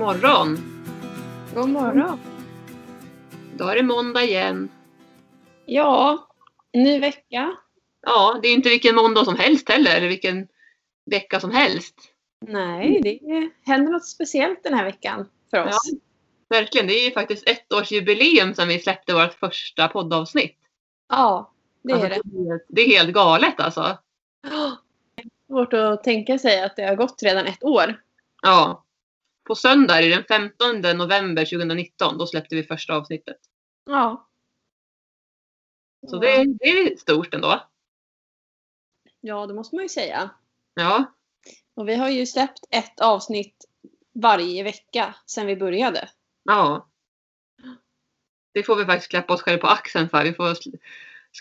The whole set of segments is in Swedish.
Morgon! God morgon. Då är det måndag igen. Ja, ny vecka. Ja, det är inte vilken måndag som helst heller, eller vilken vecka som helst. Nej, det händer något speciellt den här veckan för oss. Ja. Verkligen, det är ju faktiskt ett års jubileum sedan vi släppte vårt första poddavsnitt. Ja, det är Alltså, det. det. är- Det är helt galet alltså. Oh, svårt att tänka sig att det har gått redan ett år. Ja. På söndag, den 15 november 2019, då släppte vi första avsnittet. Ja. Så det, det är stort ändå. Ja, det måste man ju säga. Ja, Och vi har ju släppt ett avsnitt varje vecka sedan vi började. ja. Det får vi faktiskt klappa oss själva på axeln för. Vi får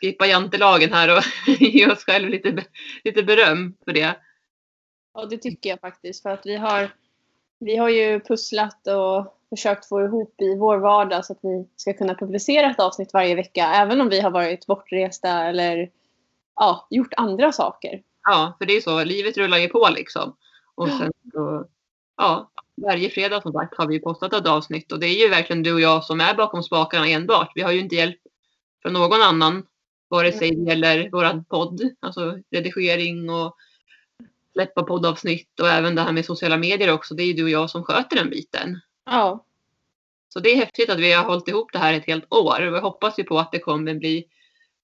skippa jantelagen här och ge oss själva lite, lite beröm för det. Ja, det tycker jag faktiskt. För att vi har, vi har ju pusslat och försökt få ihop i vår vardag så att vi ska kunna publicera ett avsnitt varje vecka. Även om vi har varit bortresta eller ja, gjort andra saker. Ja, för det är så. Livet rullar ju på liksom. Och sen så, ja, varje fredag som sagt har vi postat ett avsnitt och det är ju verkligen du och jag som är bakom spakarna enbart. Vi har ju inte hjälp från någon annan, vare sig det gäller våran podd, alltså redigering och släppa poddavsnitt och även det här med sociala medier också. Det är ju du och jag som sköter den biten. Ja, Så det är häftigt att vi har hållit ihop det här ett helt år och vi hoppas ju på att det kommer bli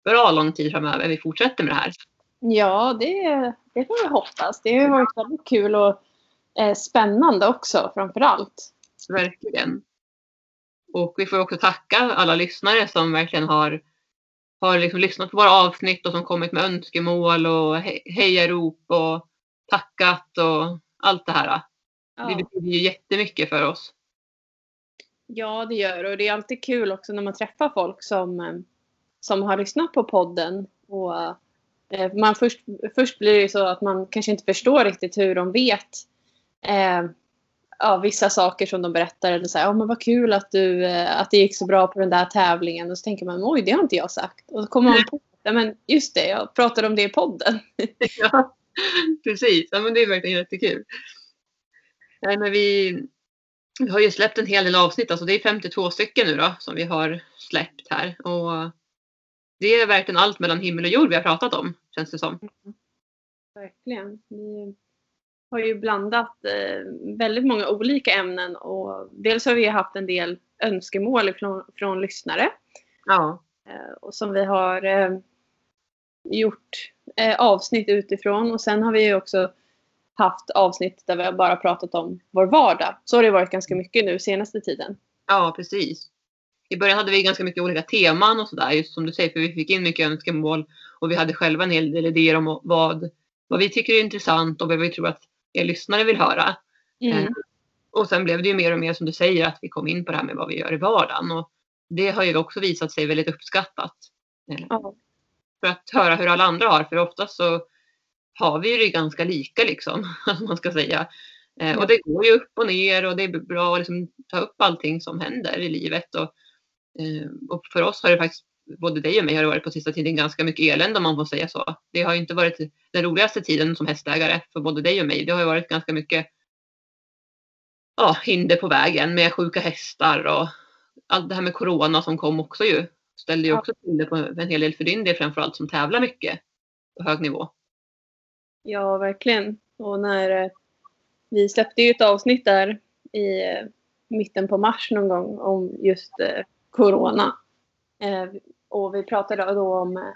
bra lång tid framöver. Vi fortsätter med det här. ja det, det får vi hoppas. Det har varit väldigt kul och eh, spännande också framför allt. Verkligen. Och vi får också tacka alla lyssnare som verkligen har, har liksom lyssnat på våra avsnitt och som kommit med önskemål och he- hejarop och tackat och allt det här. Det Ja. betyder ju jättemycket för oss. Ja, det gör det. Och det är alltid kul också när man träffar folk som, eh, som har lyssnat på podden. Och, eh, man först, först blir det så att man kanske inte förstår riktigt hur de vet eh, ja, vissa saker som de berättar. Eller så här, oh, men vad kul att, du, eh, att det gick så bra på den där tävlingen. Och så tänker man, oj, det har inte jag sagt. Och så kommer man på, men just det, jag pratade om det i podden. Ja, precis. Ja, men det är verkligen jättekul. Nej, men vi, vi har ju släppt en hel del avsnitt. Alltså det är 52 stycken nu då som vi har släppt här. Och det är verkligen allt mellan himmel och jord vi har pratat om, känns det som. Verkligen. Vi har ju blandat eh, väldigt många olika ämnen och dels har vi haft en del önskemål från, från lyssnare Ja, eh, och som vi har eh, gjort eh, avsnitt utifrån och sen har vi ju också haft avsnitt där vi har bara pratat om vår vardag. Så har det varit ganska mycket nu senaste tiden. ja, precis. I början hade vi ganska mycket olika teman och sådär, just som du säger, för vi fick in mycket önskemål och vi hade själva en hel del idéer om vad, vad vi tycker är intressant och vad vi tror att er lyssnare vill höra. Mm. Eh, Och sen blev det ju mer och mer som du säger att vi kom in på det här med vad vi gör i vardagen. Och det har ju också visat sig väldigt uppskattat. Eh, Ja. För att höra hur alla andra har. För oftast så har vi det ganska lika liksom. Om man ska säga. Mm. Och det går ju upp och ner och det är bra att liksom ta upp allting som händer i livet. Och, eh, och för oss har det faktiskt, både dig och mig har det varit på sista tiden ganska mycket elände om man får säga så. Det har ju inte varit den roligaste tiden som hästägare för både dig och mig. Det har ju varit ganska mycket ja, hinder på vägen med sjuka hästar och allt det här med corona som kom också ju. Ställde ju Ja. också till det på en hel del för din del framförallt som tävlar mycket på hög nivå. Ja, verkligen. Och när eh, vi släppte ju ett avsnitt där i eh, mitten på mars någon gång om just eh, corona. Och vi pratade då om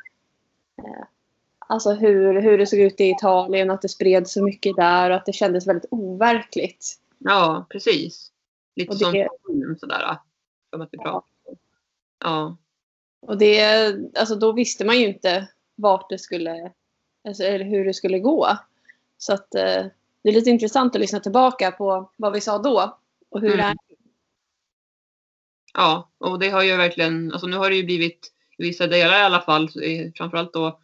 alltså hur, hur det såg ut i Italien, att det spreds så mycket där och att det kändes väldigt overkligt. Ja, precis. Lite Och som det- film sådär. Som att vi pratar. Ja. Och det, alltså då visste man ju inte vart det skulle, alltså, eller hur det skulle gå. Så att eh, det är lite intressant att lyssna tillbaka på vad vi sa då och hur Mm. det är Ja, och det har ju verkligen, alltså nu har det ju blivit i vissa delar i alla fall, framförallt då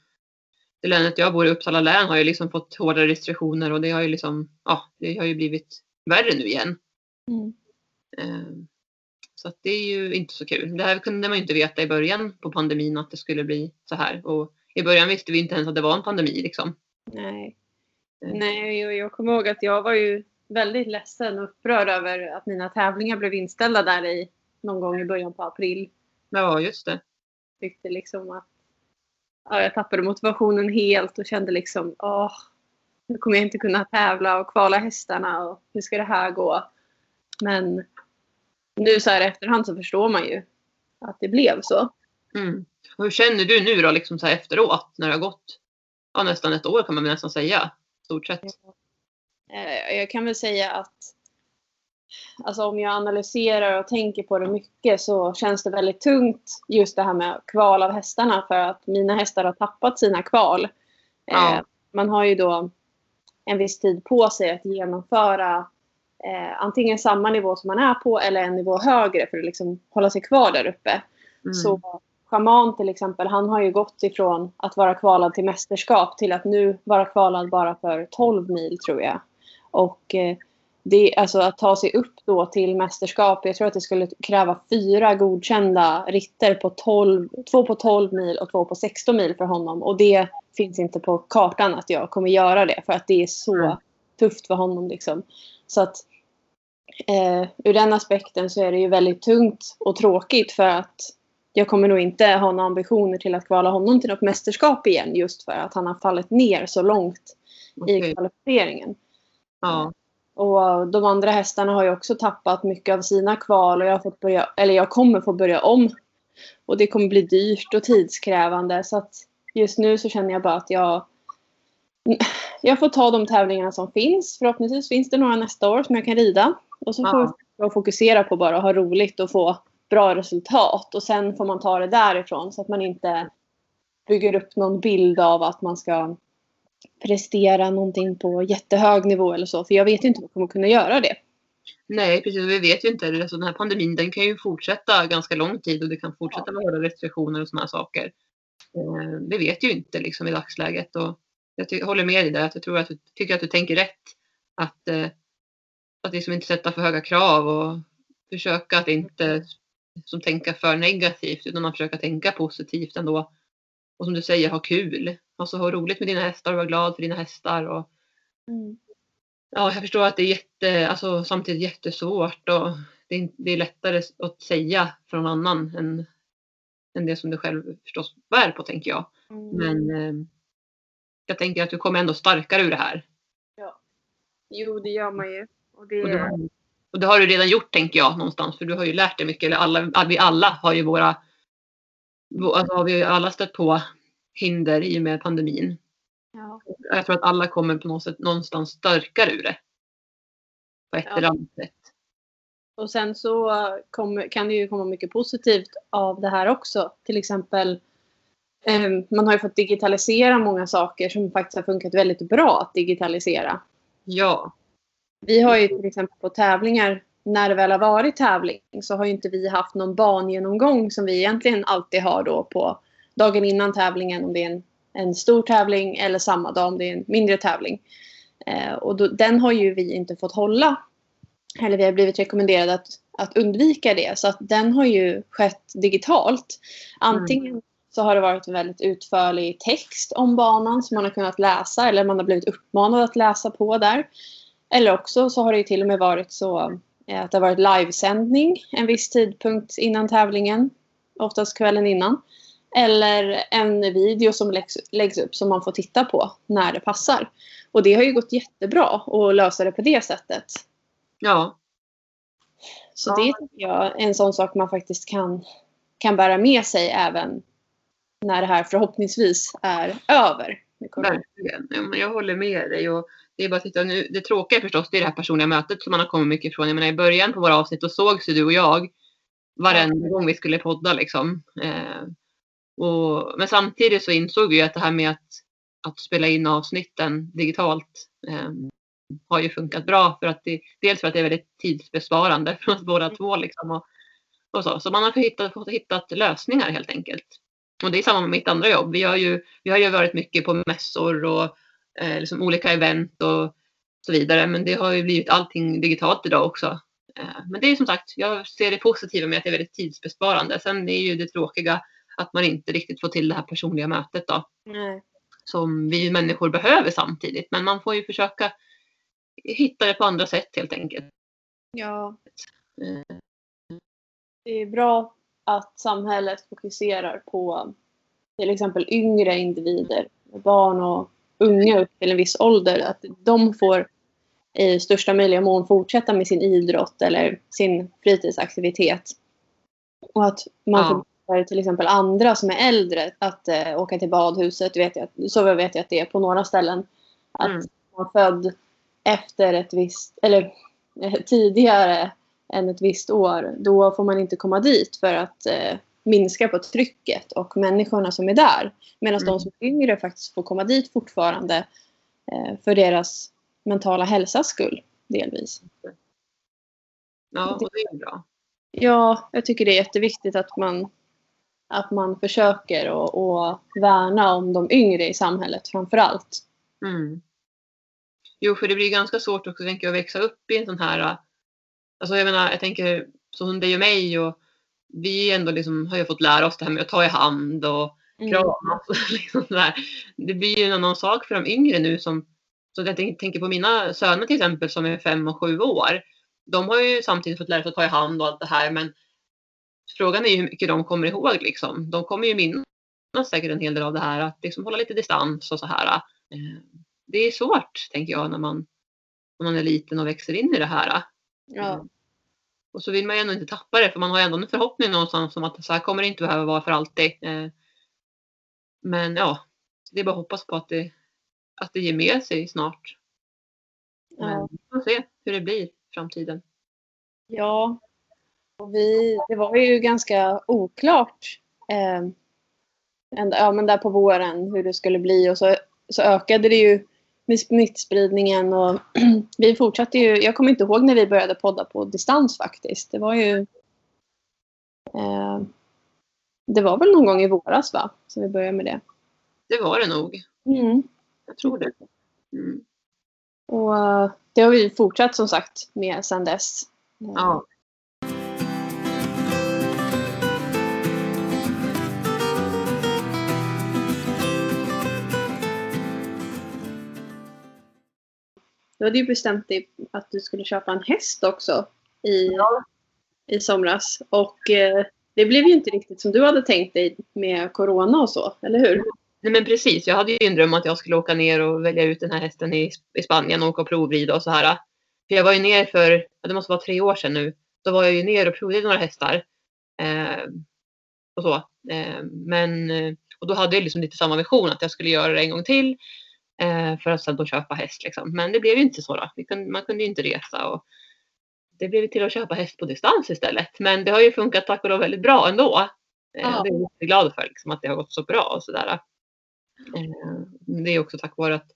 det länet jag bor i, Uppsala län, har ju liksom fått hårdare restriktioner och det har ju liksom, ja, det har ju blivit värre nu igen. Mm. Eh, Så det är ju inte så kul. Det här kunde man ju inte veta i början på pandemin att det skulle bli så här. Och i början visste vi inte ens att det var en pandemi liksom. Nej. Mm. Nej, och jag kommer ihåg att jag var ju väldigt ledsen och upprörd över att mina tävlingar blev inställda där i någon gång i början på april. Ja, just det. Tyckte liksom att ja, jag tappade motivationen helt och kände liksom åh, nu kommer jag inte kunna tävla och kvala hästarna och hur ska det här gå? Men nu så här efterhand så förstår man ju att det blev så. Mm. Hur känner du nu då liksom så efteråt när det har gått ja, nästan ett år kan man nästan säga. Stort sett. Eh, jag kan väl säga att alltså om jag analyserar och tänker på det mycket så känns det väldigt tungt just det här med kval av hästarna för att mina hästar har tappat sina kval. Ja. Eh, man har ju då en viss tid på sig att genomföra eh, antingen samma nivå som man är på eller en nivå högre för att liksom hålla sig kvar där uppe. Mm. Så Schaman till exempel, han har ju gått ifrån att vara kvalad till mästerskap till att nu vara kvalad bara för 12 mil tror jag. Och eh, det, alltså att ta sig upp då till mästerskap, jag tror att det skulle kräva fyra godkända ritter på 12, två på 12 mil och två på 16 mil för honom. Och det finns inte på kartan att jag kommer göra det för att det är så Mm. tufft för honom liksom. Så att eh, ur den aspekten så är det ju väldigt tungt och tråkigt för att jag kommer nog inte ha några ambitioner till att kvala honom till något mästerskap igen just för att han har fallit ner så långt i Okej. kvalificeringen. Ja. Och de andra hästarna har ju också tappat mycket av sina kval och jag, har fått börja, eller jag kommer få börja om. Och det kommer bli dyrt och tidskrävande så att just nu så känner jag bara att jag jag får ta de tävlingarna som finns. Förhoppningsvis finns det några nästa år som jag kan rida. Och så får Ja. jag fokusera på bara att ha roligt och få bra resultat. Och sen får man ta det därifrån så att man inte bygger upp någon bild av att man ska prestera någonting på jättehög nivå eller så. För jag vet ju inte om jag kommer kunna göra det. Nej, precis. Vi vet ju inte. Alltså, den här pandemin den kan ju fortsätta ganska lång tid och det kan fortsätta med hårda restriktioner och sådana saker. Eh, vi vet ju inte liksom, i dagsläget. Och jag håller med dig där. Att jag tror att du tycker att du tänker rätt. Att, eh, att liksom inte sätta för höga krav och försöka att inte som tänka för negativt utan att försöka tänka positivt ändå. Och som du säger, ha kul. Alltså ha roligt med dina hästar och vara glad för dina hästar. Och, Ja, jag förstår att det är jätte, alltså, samtidigt jättesvårt och det är, det är lättare att säga från någon annan än, än det som du själv förstås bär på, tänker jag. Men eh, jag tänker att du kommer ändå starkare ur det här. Jo, det gör man ju. Och det, Och det, har- och det har du redan gjort, tänker jag, någonstans. För du har ju lärt dig mycket. Eller alla, vi alla har ju våra... vå- Alltså, har vi alla stött på hinder i och med pandemin. ja. Jag tror att alla kommer på något sätt någonstans starkare ur det. På ett Ja. eller annat sätt. Och sen så kommer, kan det ju komma mycket positivt av det här också. Till exempel eh, man har ju fått digitalisera många saker som faktiskt har funkat väldigt bra att digitalisera. Ja. Vi har ju till exempel på tävlingar, när det väl har varit tävling, så har ju inte vi haft någon bangenomgång som vi egentligen alltid har då på dagen innan tävlingen om det är en, en stor tävling eller samma dag om det är en mindre tävling. Eh, och då, den har ju vi inte fått hålla. Eller vi har blivit rekommenderade att, att undvika det. Så att den har ju skett digitalt. Antingen så har det varit en väldigt utförlig text om banan som man har kunnat läsa eller man har blivit uppmanad att läsa på där. Eller också så har det till och med varit så eh, att det har varit livesändning en viss tidpunkt innan tävlingen. Oftast kvällen innan. Eller en video som läggs, läggs upp som man får titta på när det passar. Och det har ju gått jättebra att lösa det på det sättet. Ja. Så Ja. det tycker jag är en sån sak man faktiskt kan, kan bära med sig även när det här förhoppningsvis är över. Verkligen. Ja, men jag håller med dig. Och det är bara att titta nu. Det tråkiga förstås det är det här personliga mötet som man har kommit mycket ifrån. Jag menar, I början på våra avsnitt då sågs ju du och jag varenda gång vi skulle podda. Liksom. Eh, och, men samtidigt så insåg vi att det här med att, att spela in avsnitten digitalt eh, har ju funkat bra. För att det, dels för att det är väldigt tidsbesparande för oss båda två. Liksom, och, och så. så man har fått hitta, hittat lösningar helt enkelt. Och det är samma med mitt andra jobb. Vi har ju, vi har ju varit mycket på mässor och eh, liksom olika event och så vidare. Men det har ju blivit allting digitalt idag också. Eh, men det är som sagt, jag ser det positiva med att det är väldigt tidsbesparande. Sen är ju det tråkiga att man inte riktigt får till det här personliga mötet då. Nej. Som vi människor behöver samtidigt. Men man får ju försöka hitta det på andra sätt helt enkelt. Ja. Eh, Det är bra att samhället fokuserar på till exempel yngre individer, barn och unga upp till en viss ålder. Att de får i största möjliga mån fortsätta med sin idrott eller sin fritidsaktivitet. Och att man Ja. till exempel andra som är äldre att eh, åka till badhuset. Vet jag, så vet jag att det är på några ställen. Att Mm. man född efter ett visst, eller eh, tidigare än ett visst år, då får man inte komma dit för att eh, minska på trycket och människorna som är där. Medan Mm. de som är yngre faktiskt får komma dit fortfarande eh, för deras mentala hälsas skull, delvis. Ja, och det är bra. Ja, jag tycker det är jätteviktigt att man, att man försöker och, och värna om de yngre i samhället framför allt. Mm. Jo, för det blir ganska svårt också tänker jag, att växa upp i en sån här... Alltså jag menar, jag tänker som dig och mig och vi ändå liksom har ju fått lära oss det här med att ta i hand och kramas. och Liksom. Det blir ju en annan sak för de yngre nu som... Så jag tänk- tänker på mina söner till exempel som är fem och sju år. De har ju samtidigt fått lära sig att ta i hand och allt det här men frågan är ju hur mycket de kommer ihåg liksom. De kommer ju minnas säkert en hel del av det här att liksom hålla lite distans och så här. Eh, Det är svårt tänker jag när man, när man är liten och växer in i det här. Ja, Och så vill man ju ändå inte tappa det för man har ju ändå en förhoppning någonstans om att så här kommer det inte behöva vara för alltid. Eh, Men ja, det är bara att hoppas på att det, att det ger med sig snart. Men ja. vi får se hur det blir i framtiden. Ja, och vi, det var ju ganska oklart eh, ända, ja, men där på våren hur det skulle bli och så, så ökade det ju med smittspridningen och vi fortsatte ju, jag kommer inte ihåg när vi började podda på distans faktiskt. Det var ju eh, det var väl någon gång i våras va? Så vi började med det. Det var det nog. Mm. Jag tror det. Mm. Och eh, det har vi fortsatt som sagt med sedan dess. Ja. Du hade ju bestämt dig att du skulle köpa en häst också i, Ja. i somras. Och eh, det blev ju inte riktigt som du hade tänkt dig med corona och så, eller hur? Nej men precis, jag hade ju en dröm att jag skulle åka ner och välja ut den här hästen i, i Spanien och åka och provrida och så här. För jag var ju ner för, det måste vara tre år sedan nu, då var jag ju ner och provridde några hästar. Eh, och så. Eh, men, och då hade jag liksom lite samma vision att jag skulle göra det en gång till. Eh, för att sen då köpa häst liksom. Men det blev ju inte så då. Kunde, man kunde ju inte resa och det blev till att köpa häst på distans istället. Men det har ju funkat tack och lov väldigt bra ändå. Eh, Ja. Det är jag jätteglad för liksom, att det har gått så bra och sådär. Eh, Det är också tack vare att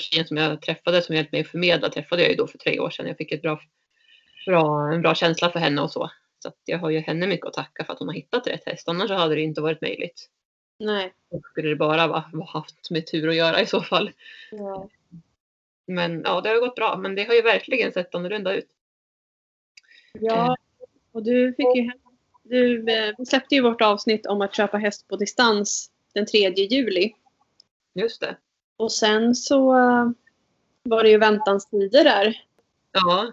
tjejen som jag träffade som hjälpte mig att förmedla träffade jag ju då för tre år sedan. Jag fick ett bra, bra, en bra känsla för henne och så. Så jag har ju henne mycket att tacka för att hon har hittat rätt häst. Annars hade det inte varit möjligt. Nej. Då skulle det bara va- ha haft med tur att göra i så fall. Ja. Men ja, det har gått bra. Men det har ju verkligen sett annorlunda ut. ja. Och du fick ju du, eh, vi släppte ju vårt avsnitt om att köpa häst på distans den 3 juli. Just det. Och sen så eh, var det ju väntans tider där. Ja.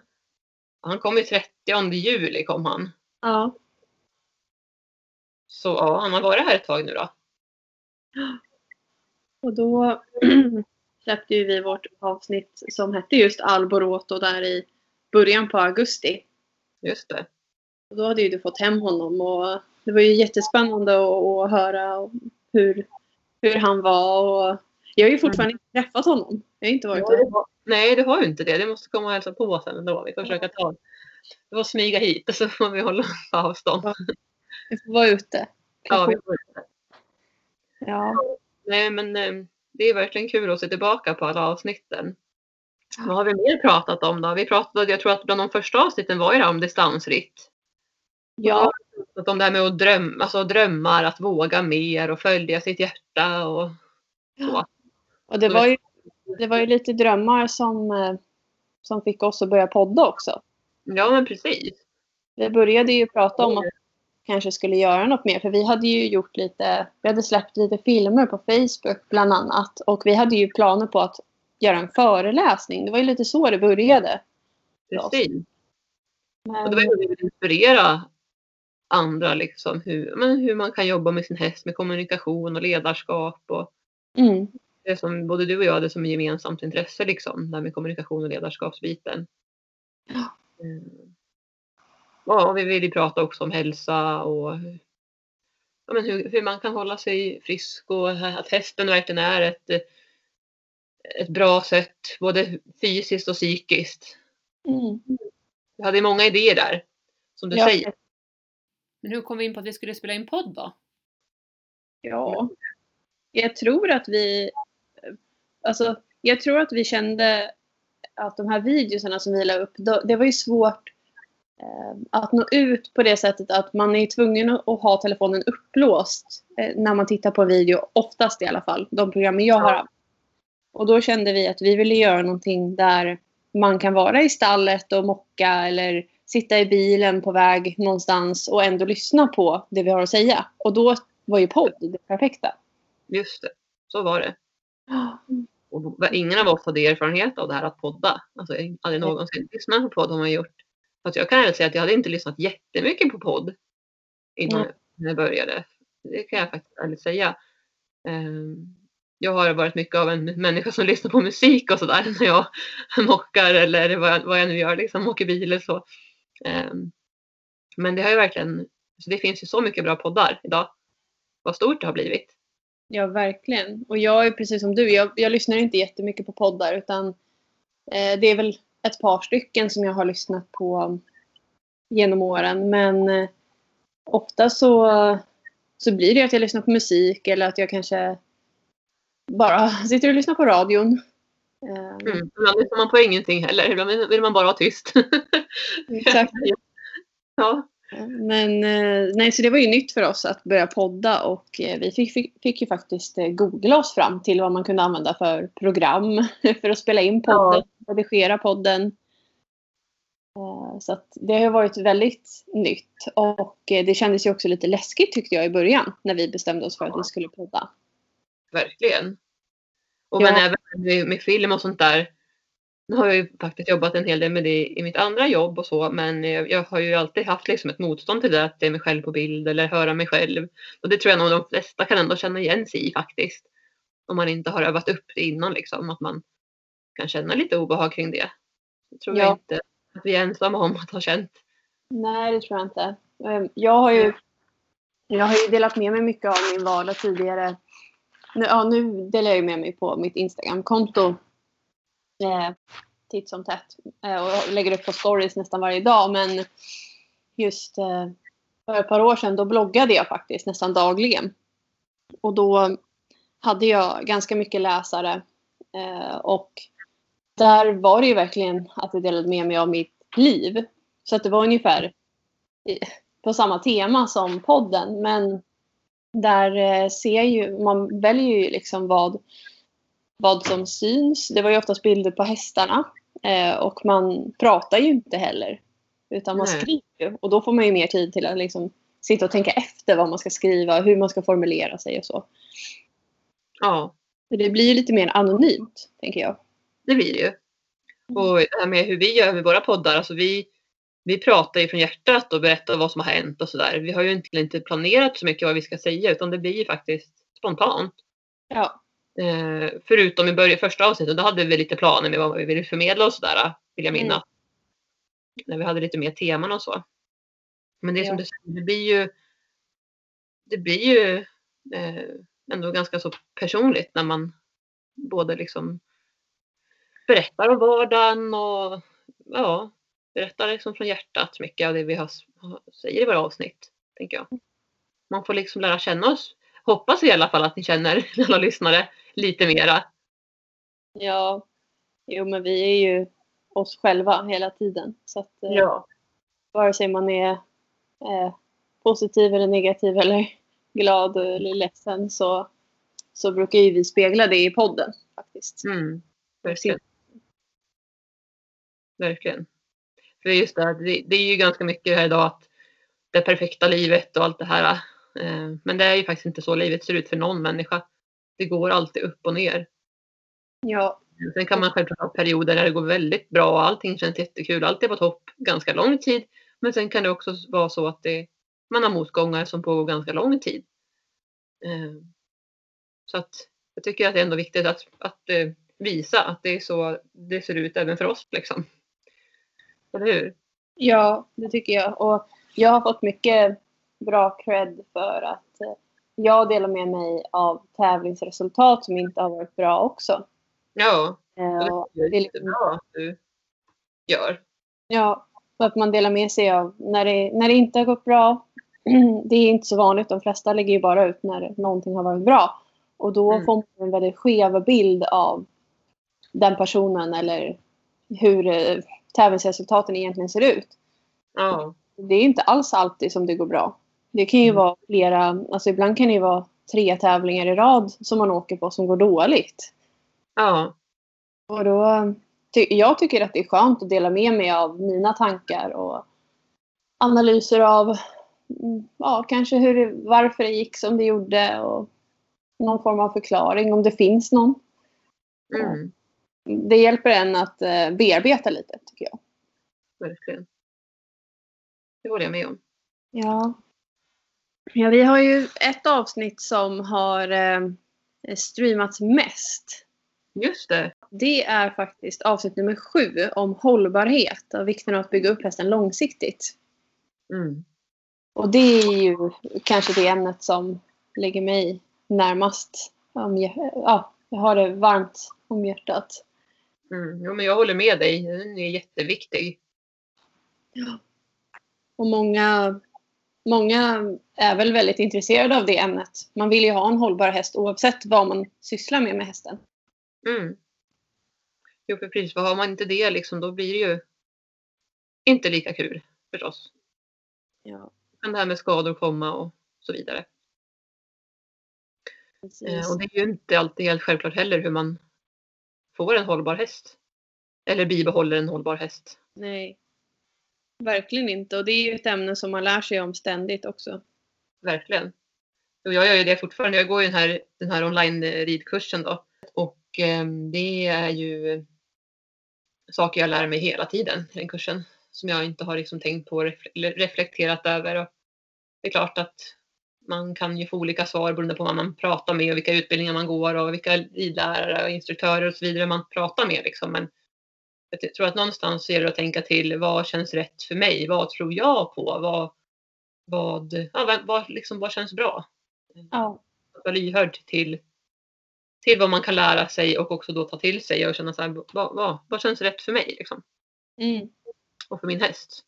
Han kom ju 30 juli kom han. Ja. Så ja, han har varit här ett tag nu då. Och då släppte ju vi vårt avsnitt som hette just Alboroto där i början på augusti. Just det. Och då hade ju du fått hem honom och det var ju jättespännande att, att höra hur, hur han var. Och jag har ju fortfarande inte träffat honom. Jag har inte varit Ja, var- Nej, det har ju inte det. Det måste komma och hälsa på sen ändå. Vi får försöka ta det var smyga hit och så får vi hålla avstånd. Jag får vara ute. Ja, vi får. Ja. Nej, men eh, det är verkligen kul att se tillbaka på alla avsnitten. Vad har vi mer pratat om då? Vi pratade, jag tror att bland de första avsnitten var ju det här om distansritt. ja. Att om det här med att drömma, alltså drömmar, att våga mer och följa sitt hjärta och så. Och det var ju, det var ju lite drömmar som, eh, som fick oss att börja podda också. Ja, men precis. Vi började ju prata om att kanske skulle göra något mer. För vi hade ju gjort lite, vi hade släppt lite filmer på Facebook bland annat. Och vi hade ju planer på att göra en föreläsning. Det var ju lite så det började. Precis. Men, Och det var ju vi ville inspirera andra liksom hur, men hur man kan jobba med sin häst med kommunikation och ledarskap och mm, det som både du och jag hade som gemensamt intresse liksom, det här med kommunikation och ledarskapsbiten. Ja. Mm. Ja, och vi vill ju prata också om hälsa och ja, men hur, hur man kan hålla sig frisk och att hästen verkligen är ett, ett bra sätt både fysiskt och psykiskt. mm. Vi hade många idéer där, som du Ja, säger. Men hur kom vi in på att vi skulle spela in podd då? Ja. Jag tror att vi... Alltså, jag tror att vi kände att de här videorna som vi la upp, det var ju svårt att nå ut på det sättet att man är tvungen att ha telefonen upplåst eh, när man tittar på video, oftast i alla fall, de programmen jag har. Och då kände vi att vi ville göra någonting där man kan vara i stallet och mocka eller sitta i bilen på väg någonstans och ändå lyssna på det vi har att säga. Och då var ju podd det perfekta. Just det, så var det. Och ingen av oss hade erfarenhet av det här att podda. Alltså hade någonsin lyssnat på podd har man gjort. Fast jag kan ärligt säga att jag hade inte lyssnat jättemycket på podd innan när jag började. Det kan jag faktiskt ärligt säga. Ehm, Jag har varit mycket av en människa som lyssnar på musik och sådär när jag mockar eller vad jag, vad jag nu gör, liksom åker bil eller så. Ehm, Men det har ju verkligen, så det finns ju så mycket bra poddar idag. Vad stort det har blivit. Ja, verkligen. Och jag är precis som du. Jag, jag lyssnar inte jättemycket på poddar utan eh, det är väl ett par stycken som jag har lyssnat på genom åren. Men eh, ofta så, så blir det att jag lyssnar på musik eller att jag kanske bara sitter och lyssnar på radion. Eh, Mm. Ibland lyssnar man på ingenting heller. Ibland vill man bara ha tyst. Exakt. ja. Men eh, nej, så det var ju nytt för oss att börja podda och vi fick, fick, fick ju faktiskt googla oss fram till vad man kunde använda för program för att spela in podden, redigera podden. Eh, Så att det har varit väldigt nytt och eh, det kändes ju också lite läskigt tyckte jag i början när vi bestämde oss för att vi skulle podda. Verkligen. Och Ja. men även med, film och sånt där. Nu har jag ju faktiskt jobbat en hel del med det i mitt andra jobb och så. Men jag, jag har ju alltid haft liksom ett motstånd till det. Att det är mig själv på bild eller höra mig själv. Och det tror jag nog de flesta kan ändå känna igen sig i faktiskt. Om man inte har övat upp det innan liksom. Att man kan känna lite obehag kring det. Det tror Ja. jag inte att vi är ensamma om att ha känt. Nej, det tror jag inte. Eh, Jag har ju, jag har ju delat med mig mycket av min vardag tidigare. Nu, ja, nu delar jag med mig på mitt Instagram-konto eh, titt som tätt. Eh, och jag lägger upp på stories nästan varje dag. Men just eh, för ett par år sedan då bloggade jag faktiskt nästan dagligen. Och då hade jag ganska mycket läsare. Eh, och där var det ju verkligen att jag delade med mig av mitt liv. Så att det var ungefär på samma tema som podden. Men där eh, ser ju, man väljer ju liksom vad, vad som syns. Det var ju oftast bilder på hästarna. Eh, och man pratar ju inte heller. Utan man Nej. skriver ju. Och då får man ju mer tid till att liksom sitta och tänka efter vad man ska skriva, hur man ska formulera sig och så. Ja, det blir ju lite mer anonymt, tänker jag. Det blir det ju. Och det här med hur vi gör med våra poddar. Alltså vi, vi pratar ju från hjärtat och berättar vad som har hänt och sådär. Vi har ju inte, inte planerat så mycket vad vi ska säga utan det blir ju faktiskt spontant. Ja. Eh, förutom i början, första avsnittet, då hade vi lite planer med vad vi ville förmedla och sådär. Vill jag minnas. När vi hade lite mer teman och så. Men det är som Ja. du säger, det blir ju det blir ju eh, ändå ganska så personligt när man både liksom berättar om vardagen och ja, berättar liksom från hjärtat mycket av det vi har, säger i våra avsnitt. Tänker jag. Man får liksom lära känna oss. Hoppas i alla fall att ni känner alla lyssnare lite mera. Ja. Jo, men vi är ju oss själva hela tiden. Så att, eh, vare sig man är eh, positiv eller negativ eller glad eller ledsen så, så brukar ju vi spegla det i podden faktiskt. Mm, verkligen. För just det, det är ju ganska mycket här idag att det perfekta livet och allt det här. Eh, men det är ju faktiskt inte så livet ser ut för någon människa. Det går alltid upp och ner. Ja, Sen kan man självklart ha perioder där det går väldigt bra och allting känns jättekul. Allt är på topp ganska lång tid. Men sen kan det också vara så att det, man har motgångar som pågår ganska lång tid. Eh, så att jag tycker att det är ändå viktigt att, att eh, visa att det är så det ser ut även för oss. Liksom. Eller hur? Ja, det tycker jag. Och jag har fått mycket bra cred för att eh, jag delar med mig av tävlingsresultat som inte har varit bra också. Ja, Eh, det är det är liksom- jättebra att du gör. Ja, så att man delar med sig av när det, när det inte har gått bra. Det är inte så vanligt. De flesta lägger ju bara ut när någonting har varit bra. Och då Mm. får man en väldigt skev bild av den personen eller hur eh, tävlingsresultaten egentligen ser ut. Ja, Det är inte alls alltid som det går bra. Det kan ju Mm. vara flera, alltså ibland kan det ju vara tre tävlingar i rad som man åker på som går dåligt. ja, Och då, jag tycker att det är skönt att dela med mig av mina tankar och analyser av mm, ja, kanske hur, det- varför det gick som det gjorde och någon form av förklaring om det finns någon. mm, Det hjälper en att eh, bearbeta lite tycker jag. verkligen. Det håller jag med om. Ja. ja, vi har ju ett avsnitt som har eh, streamats mest. Just det. Det är faktiskt avsnitt nummer sju om hållbarhet och vikten av att bygga upp hästen långsiktigt. Mm. Och det är ju kanske det ämnet som ligger mig närmast. Om, ja, jag har det varmt om hjärtat. Mm. Jo, men jag håller med dig. Den är jätteviktig. Och många, många är väl väldigt intresserade av det ämnet. Man vill ju ha en hållbar häst oavsett vad man sysslar med med hästen. Mm. Jo, för precis. För har man inte det liksom, då blir det ju inte lika kul förstås. Ja, Kan det här med skador komma och så vidare. precis. Eh, och det är ju inte alltid helt självklart heller hur man får en hållbar häst. Eller bibehåller en hållbar häst. Nej. Verkligen inte. Och det är ju ett ämne som man lär sig om ständigt också. Verkligen. Och jag gör ju det fortfarande. Jag går ju den här, den här online ridkursen då. Och eh, det är ju saker jag lär mig hela tiden i den kursen. Som jag inte har liksom tänkt på och reflekterat över. Och det är klart att man kan ju få olika svar beroende på vad man pratar med och vilka utbildningar man går och vilka ridlärare och instruktörer och så vidare man pratar med. Liksom. Men jag tror att någonstans är det att tänka till vad känns rätt för mig? Vad tror jag på? Vad, vad, ja, vad, vad, liksom, vad känns bra? Ja. Att vara lyhörd till, till vad man kan lära sig och också då ta till sig och känna så här, vad, vad, vad känns rätt för mig liksom? Mm. och för min häst?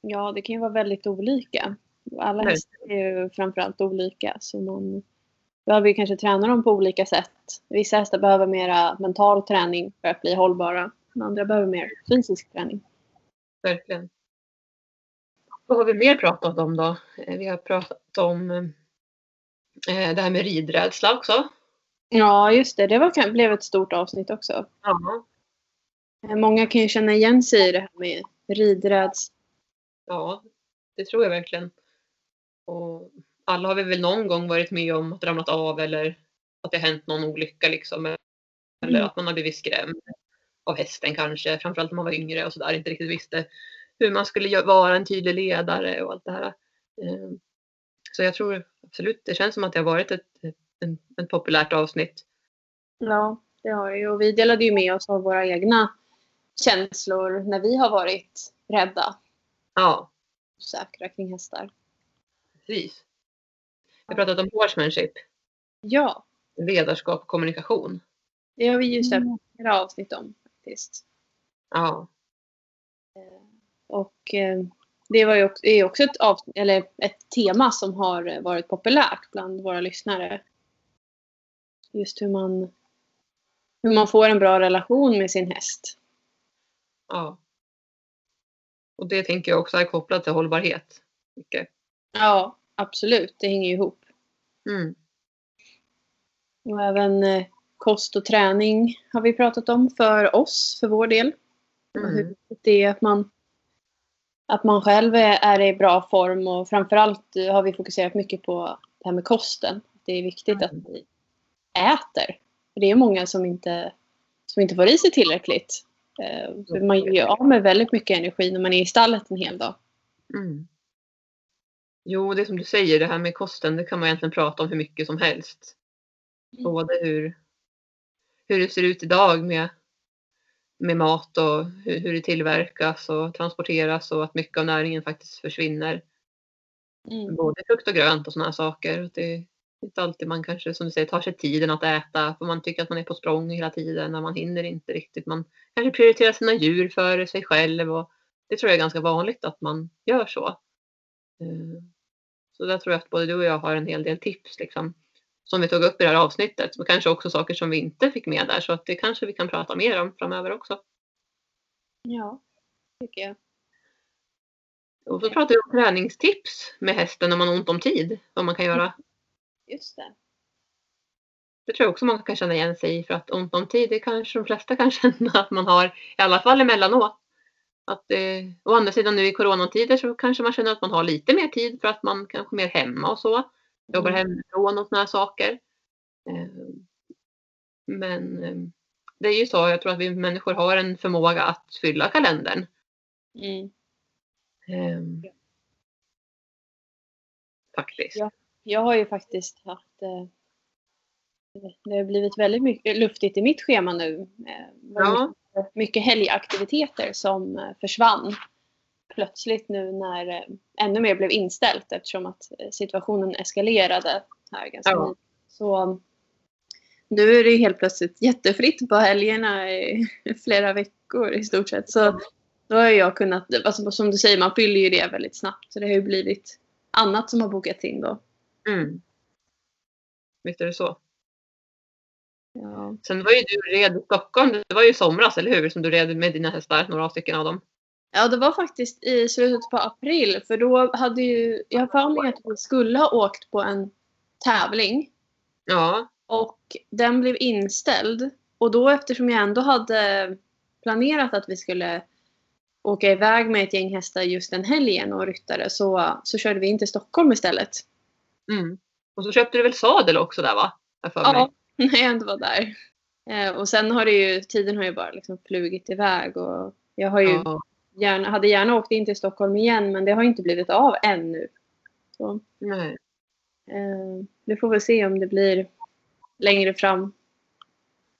Ja, det kan ju vara väldigt olika. Alla hästar är ju framförallt olika. Så man behöver ju kanske träna dem på olika sätt. Vissa hästar behöver mera mental träning för att bli hållbara. Andra behöver mer fysisk träning. Verkligen. Vad har vi mer pratat om då? Eh, Vi har pratat om eh, det här med ridrädsla också. Ja, just det. Det var, blev ett stort avsnitt också. Ja. Eh, Många kan ju känna igen sig i det här med ridrädsla. Ja, det tror jag verkligen. Och alla har vi väl någon gång varit med om att ramlat av eller att det har hänt någon olycka liksom. Eller Mm. att man har blivit skrämd av hästen kanske. Framförallt när man var yngre och sådär. Inte riktigt visste hur man skulle vara en tydlig ledare och allt det här. Eh, Så jag tror absolut, det känns som att det har varit ett, ett, ett populärt avsnitt. Ja, det har det ju. Och vi delade ju med oss av våra egna känslor när vi har varit rädda Ja, säkra kring hästar. Precis. Vi har pratat om horsemanship, Ja, ledarskap och kommunikation. det har vi ju släppt flera avsnitt om faktiskt. Ja, Och eh, det var ju också, är också ett, av, eller ett tema som har eh, varit populärt bland våra lyssnare. Just hur man, hur man får en bra relation med sin häst. ja. Och det tänker jag också är kopplat till hållbarhet. Mycket. Ja, absolut. Det hänger ju ihop. Mm. Och även eh, kost och träning har vi pratat om för oss, för vår del. Hur Mm. viktigt det är att man, att man själv är, är i bra form och framförallt har vi fokuserat mycket på det här med kosten. Det är viktigt att vi äter För det är många som inte, som inte får i sig tillräckligt. Eh, man gör av med väldigt mycket energi när man är i stallet en hel dag. Mm. Jo, det som du säger, det här med kosten, det kan man egentligen prata om hur mycket som helst. Mm. Både hur, hur det ser ut idag med, med mat och hur, hur det tillverkas och transporteras och att mycket av näringen faktiskt försvinner. Mm. Både frukt och grönt och sådana saker. Det är inte alltid man kanske, som du säger, tar sig tiden att äta. För man tycker att man är på språng hela tiden och man hinner inte riktigt. Man kanske prioriterar sina djur före sig själv. Och det tror jag är ganska vanligt att man gör så. Så där tror jag att både du och jag har en hel del tips liksom, som vi tog upp i det här avsnittet. Och kanske också saker som vi inte fick med där. Så att det kanske vi kan prata mer om framöver också. Ja, tycker jag. Och så pratar vi om träningstips med hästen om man har ont om tid. Vad man kan göra. Just det. Det tror jag också man kan känna igen sig i för att ont om tid, det kanske de flesta kan känna att man har, i alla fall emellanåt. Att, eh, å andra sidan nu i coronatider så kanske man känner att man har lite mer tid för att man kanske är mer hemma och så. Jobbar Mm. hemifrån och sådana saker. Eh, men eh, det är ju så, jag tror att vi människor har en förmåga att fylla kalendern. Mm. Eh, faktiskt. Ja. Jag har ju faktiskt haft eh, det har blivit väldigt mycket luftigt i mitt schema nu. Eh, Ja. Mycket, helgaktiviteter som eh, försvann plötsligt nu när eh, ännu mer blev inställt eftersom att eh, situationen eskalerade här ganska Ja. Så nu är det helt plötsligt jättefritt på helgerna i flera veckor i stort sett. Så då har jag kunnat, alltså som du säger, man fyller ju det väldigt snabbt. Så det har ju blivit annat som har bokats in då. Mm. Visst är det så. Ja. Sen var ju du red i Stockholm, det var ju i somras, eller hur? Som du red med dina hästar, några stycken av dem. Ja, det var faktiskt i slutet på april. För då hade ju, jag har för mig att vi skulle ha åkt på en tävling. Ja, Och den blev inställd. Och då eftersom jag ändå hade planerat att vi skulle åka iväg med ett gäng hästar just den helgen och ryttare så, så körde vi in till Stockholm istället. mm. Och så köpte du väl sadel också där va? Ja, när jag ändå var där. Eh, och sen har det ju, tiden har ju bara liksom flugit iväg och jag har ju Ja, gärna, hade gärna åkt in till Stockholm igen men det har inte blivit av ännu. Så, nej. eh, vi får väl se om det blir längre fram.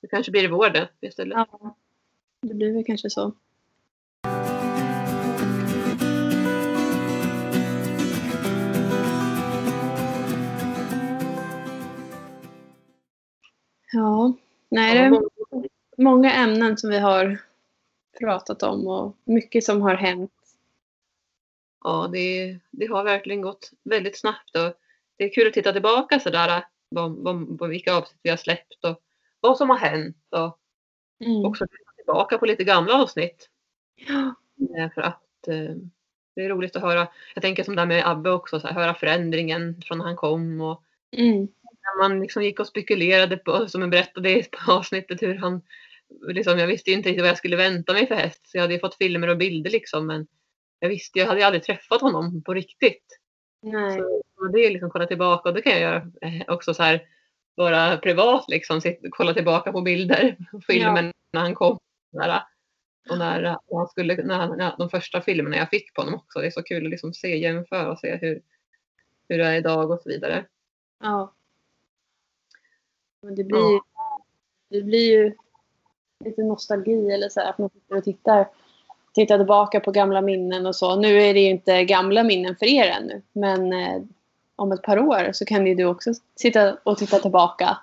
Det kanske blir i vår det istället. Ja, det blir väl kanske så. Ja, nej det är många ämnen som vi har pratat om och mycket som har hänt. Ja, det, det har verkligen gått väldigt snabbt och det är kul att titta tillbaka sådär på vilka avsnitt vi har släppt och vad som har hänt och Mm. också titta tillbaka på lite gamla avsnitt. Ja, Eh, För att eh, det är roligt att höra, jag tänker som det här med Abbe också, så här, höra förändringen från när han kom och mm. När man liksom gick och spekulerade på, som jag berättade i på avsnittet, hur han liksom, jag visste ju inte riktigt vad jag skulle vänta mig för häst. Så jag hade ju fått filmer och bilder liksom, men jag visste, jag hade ju aldrig träffat honom på riktigt. Nej. Och det är liksom kolla tillbaka och det kan jag göra eh, också så här, vara privat liksom, sitt, kolla tillbaka på bilder, filmen när han kom. Där, och när, när han skulle, när när, de första filmerna jag fick på honom också. Det är så kul att liksom se, jämföra och se hur, hur det är idag och så vidare. Ja. Men det blir, ju, det blir ju lite nostalgi eller så här, att man sitter och tittar, tittar tillbaka på gamla minnen och så. Nu är det ju inte gamla minnen för er ännu. Men eh, om ett par år så kan ju du också sitta och titta tillbaka.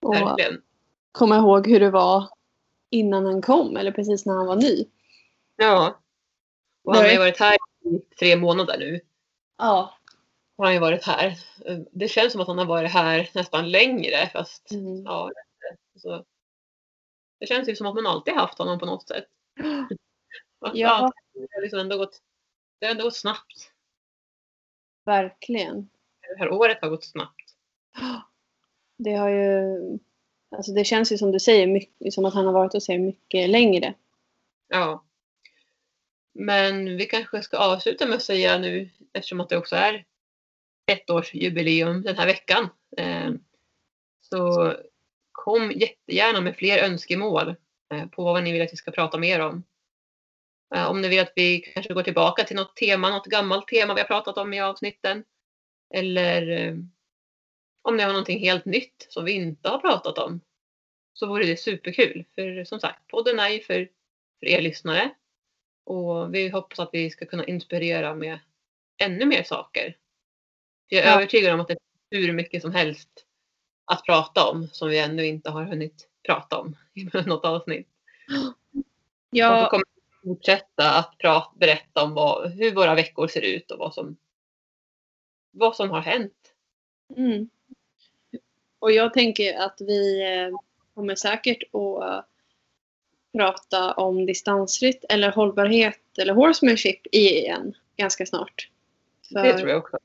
Och Verkligen. komma ihåg hur det var innan han kom eller precis när han var ny. Ja. Och han har ju varit här i tre månader nu. Ja. Har han ju varit här. Det känns som att han har varit här nästan längre fast Mm. ja, så. Det känns ju som att man alltid haft honom på något sätt. Ja. Det har liksom ändå gått, det har ändå gått snabbt. Verkligen. Det här året har gått snabbt. Det har ju... Alltså det känns ju som du säger, mycket, som att han har varit hos er mycket längre. Ja. Men vi kanske ska avsluta med att säga nu, eftersom att det också är ettårsjubileum den här veckan. Ehm, så kom jättegärna med fler önskemål eh, på vad ni vill att vi ska prata mer om. Eh, om ni vill att vi kanske går tillbaka till något tema, något gammalt tema vi har pratat om i avsnitten. Eller eh, om ni har någonting helt nytt som vi inte har pratat om. Så vore det superkul. För som sagt, podden är ju för, för er lyssnare. Och vi hoppas att vi ska kunna inspirera med ännu mer saker. Jag är Ja. övertygad om att det är hur mycket som helst att prata om som vi ännu inte har hunnit prata om i något avsnitt. Och så Ja, kommer vi fortsätta att prata, berätta om vad, hur våra veckor ser ut och vad som, vad som har hänt. mm. Och jag tänker att vi eh, kommer säkert att eh, prata om distansritt eller hållbarhet eller horsemanship igen ganska snart. För Det tror jag också.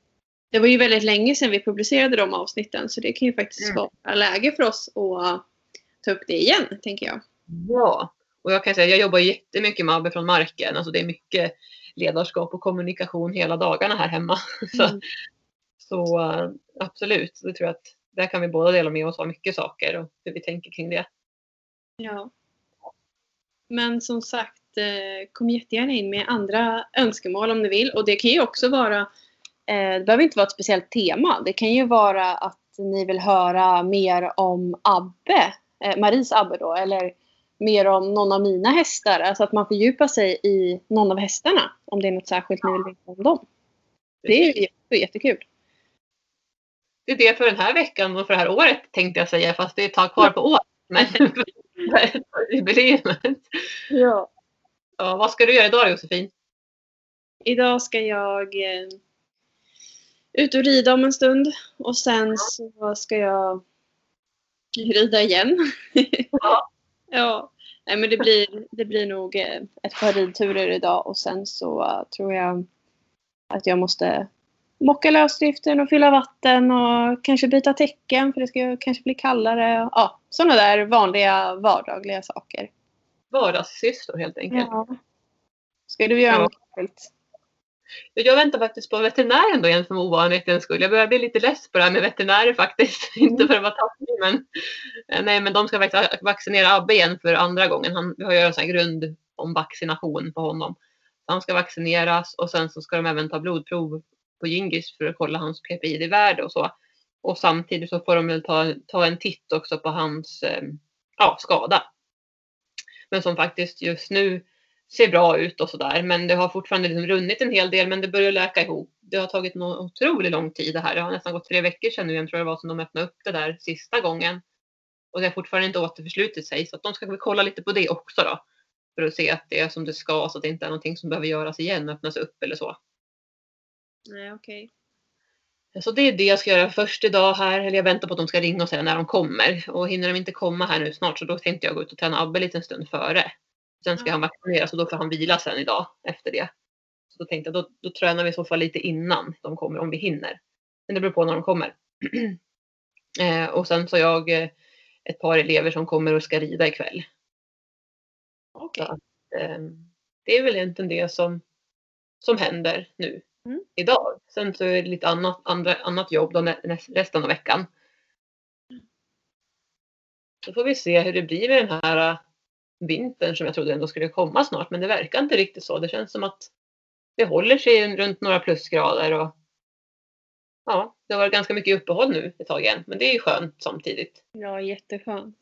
Det var ju väldigt länge sedan vi publicerade de avsnitten så det kan ju faktiskt Mm. vara läge för oss att ta upp det igen, tänker jag. Ja, och jag kan säga jag jobbar jättemycket med Abbe från marken. Alltså det är mycket ledarskap och kommunikation hela dagarna här hemma. Så, Mm. så eh, absolut, det tror jag att där kan vi båda dela med oss av mycket saker och hur vi tänker kring det. Ja. Men som sagt, eh, kom jättegärna in med andra önskemål om ni vill. Och det kan ju också vara, det behöver inte vara ett speciellt tema. Det kan ju vara att ni vill höra mer om Abbe, eh, Maries Abbe då, eller mer om någon av mina hästar. Alltså att man fördjupar sig i någon av hästarna, om det är något särskilt ni vill veta om dem. Det är ju jätte- jättekul. Det är det för den här veckan och för det här året tänkte jag säga fast det är ett tag kvar på året. Men jubileumet. Ja. Ja, vad ska du göra idag Josefin? Idag ska jag eh, ut och rida om en stund och sen så ska jag rida igen. Ja. ja. Nej, men det blir, det blir nog eh, ett par ridturer idag och sen så eh, tror jag att jag måste mocka lösdriften och fylla vatten och kanske byta täcken för det ska kanske bli kallare. Ja, sådana där vanliga vardagliga saker. Vardagssysslor helt enkelt. Ja. Ska du göra Ja. något särskilt? Jag väntar faktiskt på veterinären då igen som ovanlighetens skull. Jag börjar bli lite less på det här med veterinärer faktiskt. Inte för att vara taskig men eh, nej men de ska vaccinera Abbe igen för andra gången. Han, vi har ju en sån här grund om vaccination på honom. Han ska vaccineras och sen så ska de även ta blodprov på Gingis för att kolla hans PPID-värde och så. Och samtidigt så får de väl ta, ta en titt också på hans eh, ja, skada. Men som faktiskt just nu ser bra ut och sådär. Men det har fortfarande liksom runnit en hel del men det börjar läka ihop. Det har tagit en otroligt lång tid det här. Det har nästan gått tre veckor sedan nu igen tror jag det var som de öppnade upp det där sista gången. Och det har fortfarande inte återförslutit sig så att de ska väl kolla lite på det också då. För att se att det är som det ska så att det inte är någonting som behöver göras igen, öppnas upp eller så. Nej, okej. Så det är det jag ska göra först idag här. Eller jag väntar på att de ska ringa och säga när de kommer. Och hinner de inte komma här nu snart så då tänkte jag gå ut och träna Abbe en stund före. Sen ska han vaccineras och då får han vila sen idag efter det. Så då tänkte jag då, då tränar vi i så fall lite innan de kommer om vi hinner. Men det beror på när de kommer. eh, och sen så har jag eh, ett par elever som kommer och ska rida ikväll. Okej. Eh, det är väl egentligen det som, som händer nu Mm. idag. Sen så är det lite annat, andra, annat jobb då nä, resten av veckan. Så får vi se hur det blir med den här vintern som jag trodde ändå skulle komma snart. Men det verkar inte riktigt så. Det känns som att det håller sig runt några plusgrader. Och, ja, det har varit ganska mycket uppehåll nu ett tag igen. Men det är ju skönt samtidigt. Ja, jätteskönt.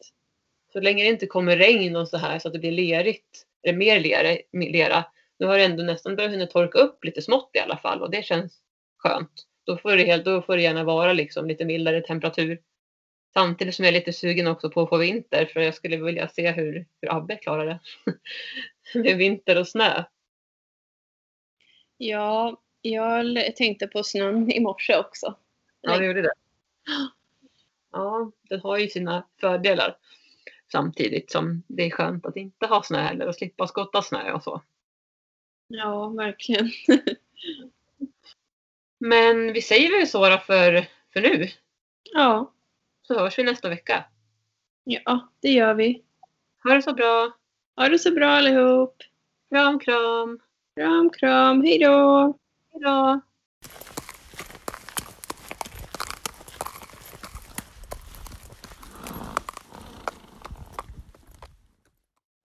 Så länge det inte kommer regn och så här så att det blir lerigt, eller mer lera, lera. Nu har det ändå nästan börjat hinna torka upp lite smått i alla fall och det känns skönt. Då får det, då får det gärna vara liksom lite mildare temperatur. Samtidigt som jag är lite sugen också på att få vinter för jag skulle vilja se hur, hur Abbe klarar det. Med vinter och snö. Ja, jag tänkte på snön i morse också. Ja, det gjorde det. Ja, den har ju sina fördelar. Samtidigt som det är skönt att inte ha snö heller och slippa skotta snö och så. Ja, verkligen. Men vi säger väl så för, för nu. Ja, Så hörs vi nästa vecka. ja, det gör vi. Ha det så bra. Ha det så bra allihop. Kram, kram. Kram, kram. Hej då! Hej då.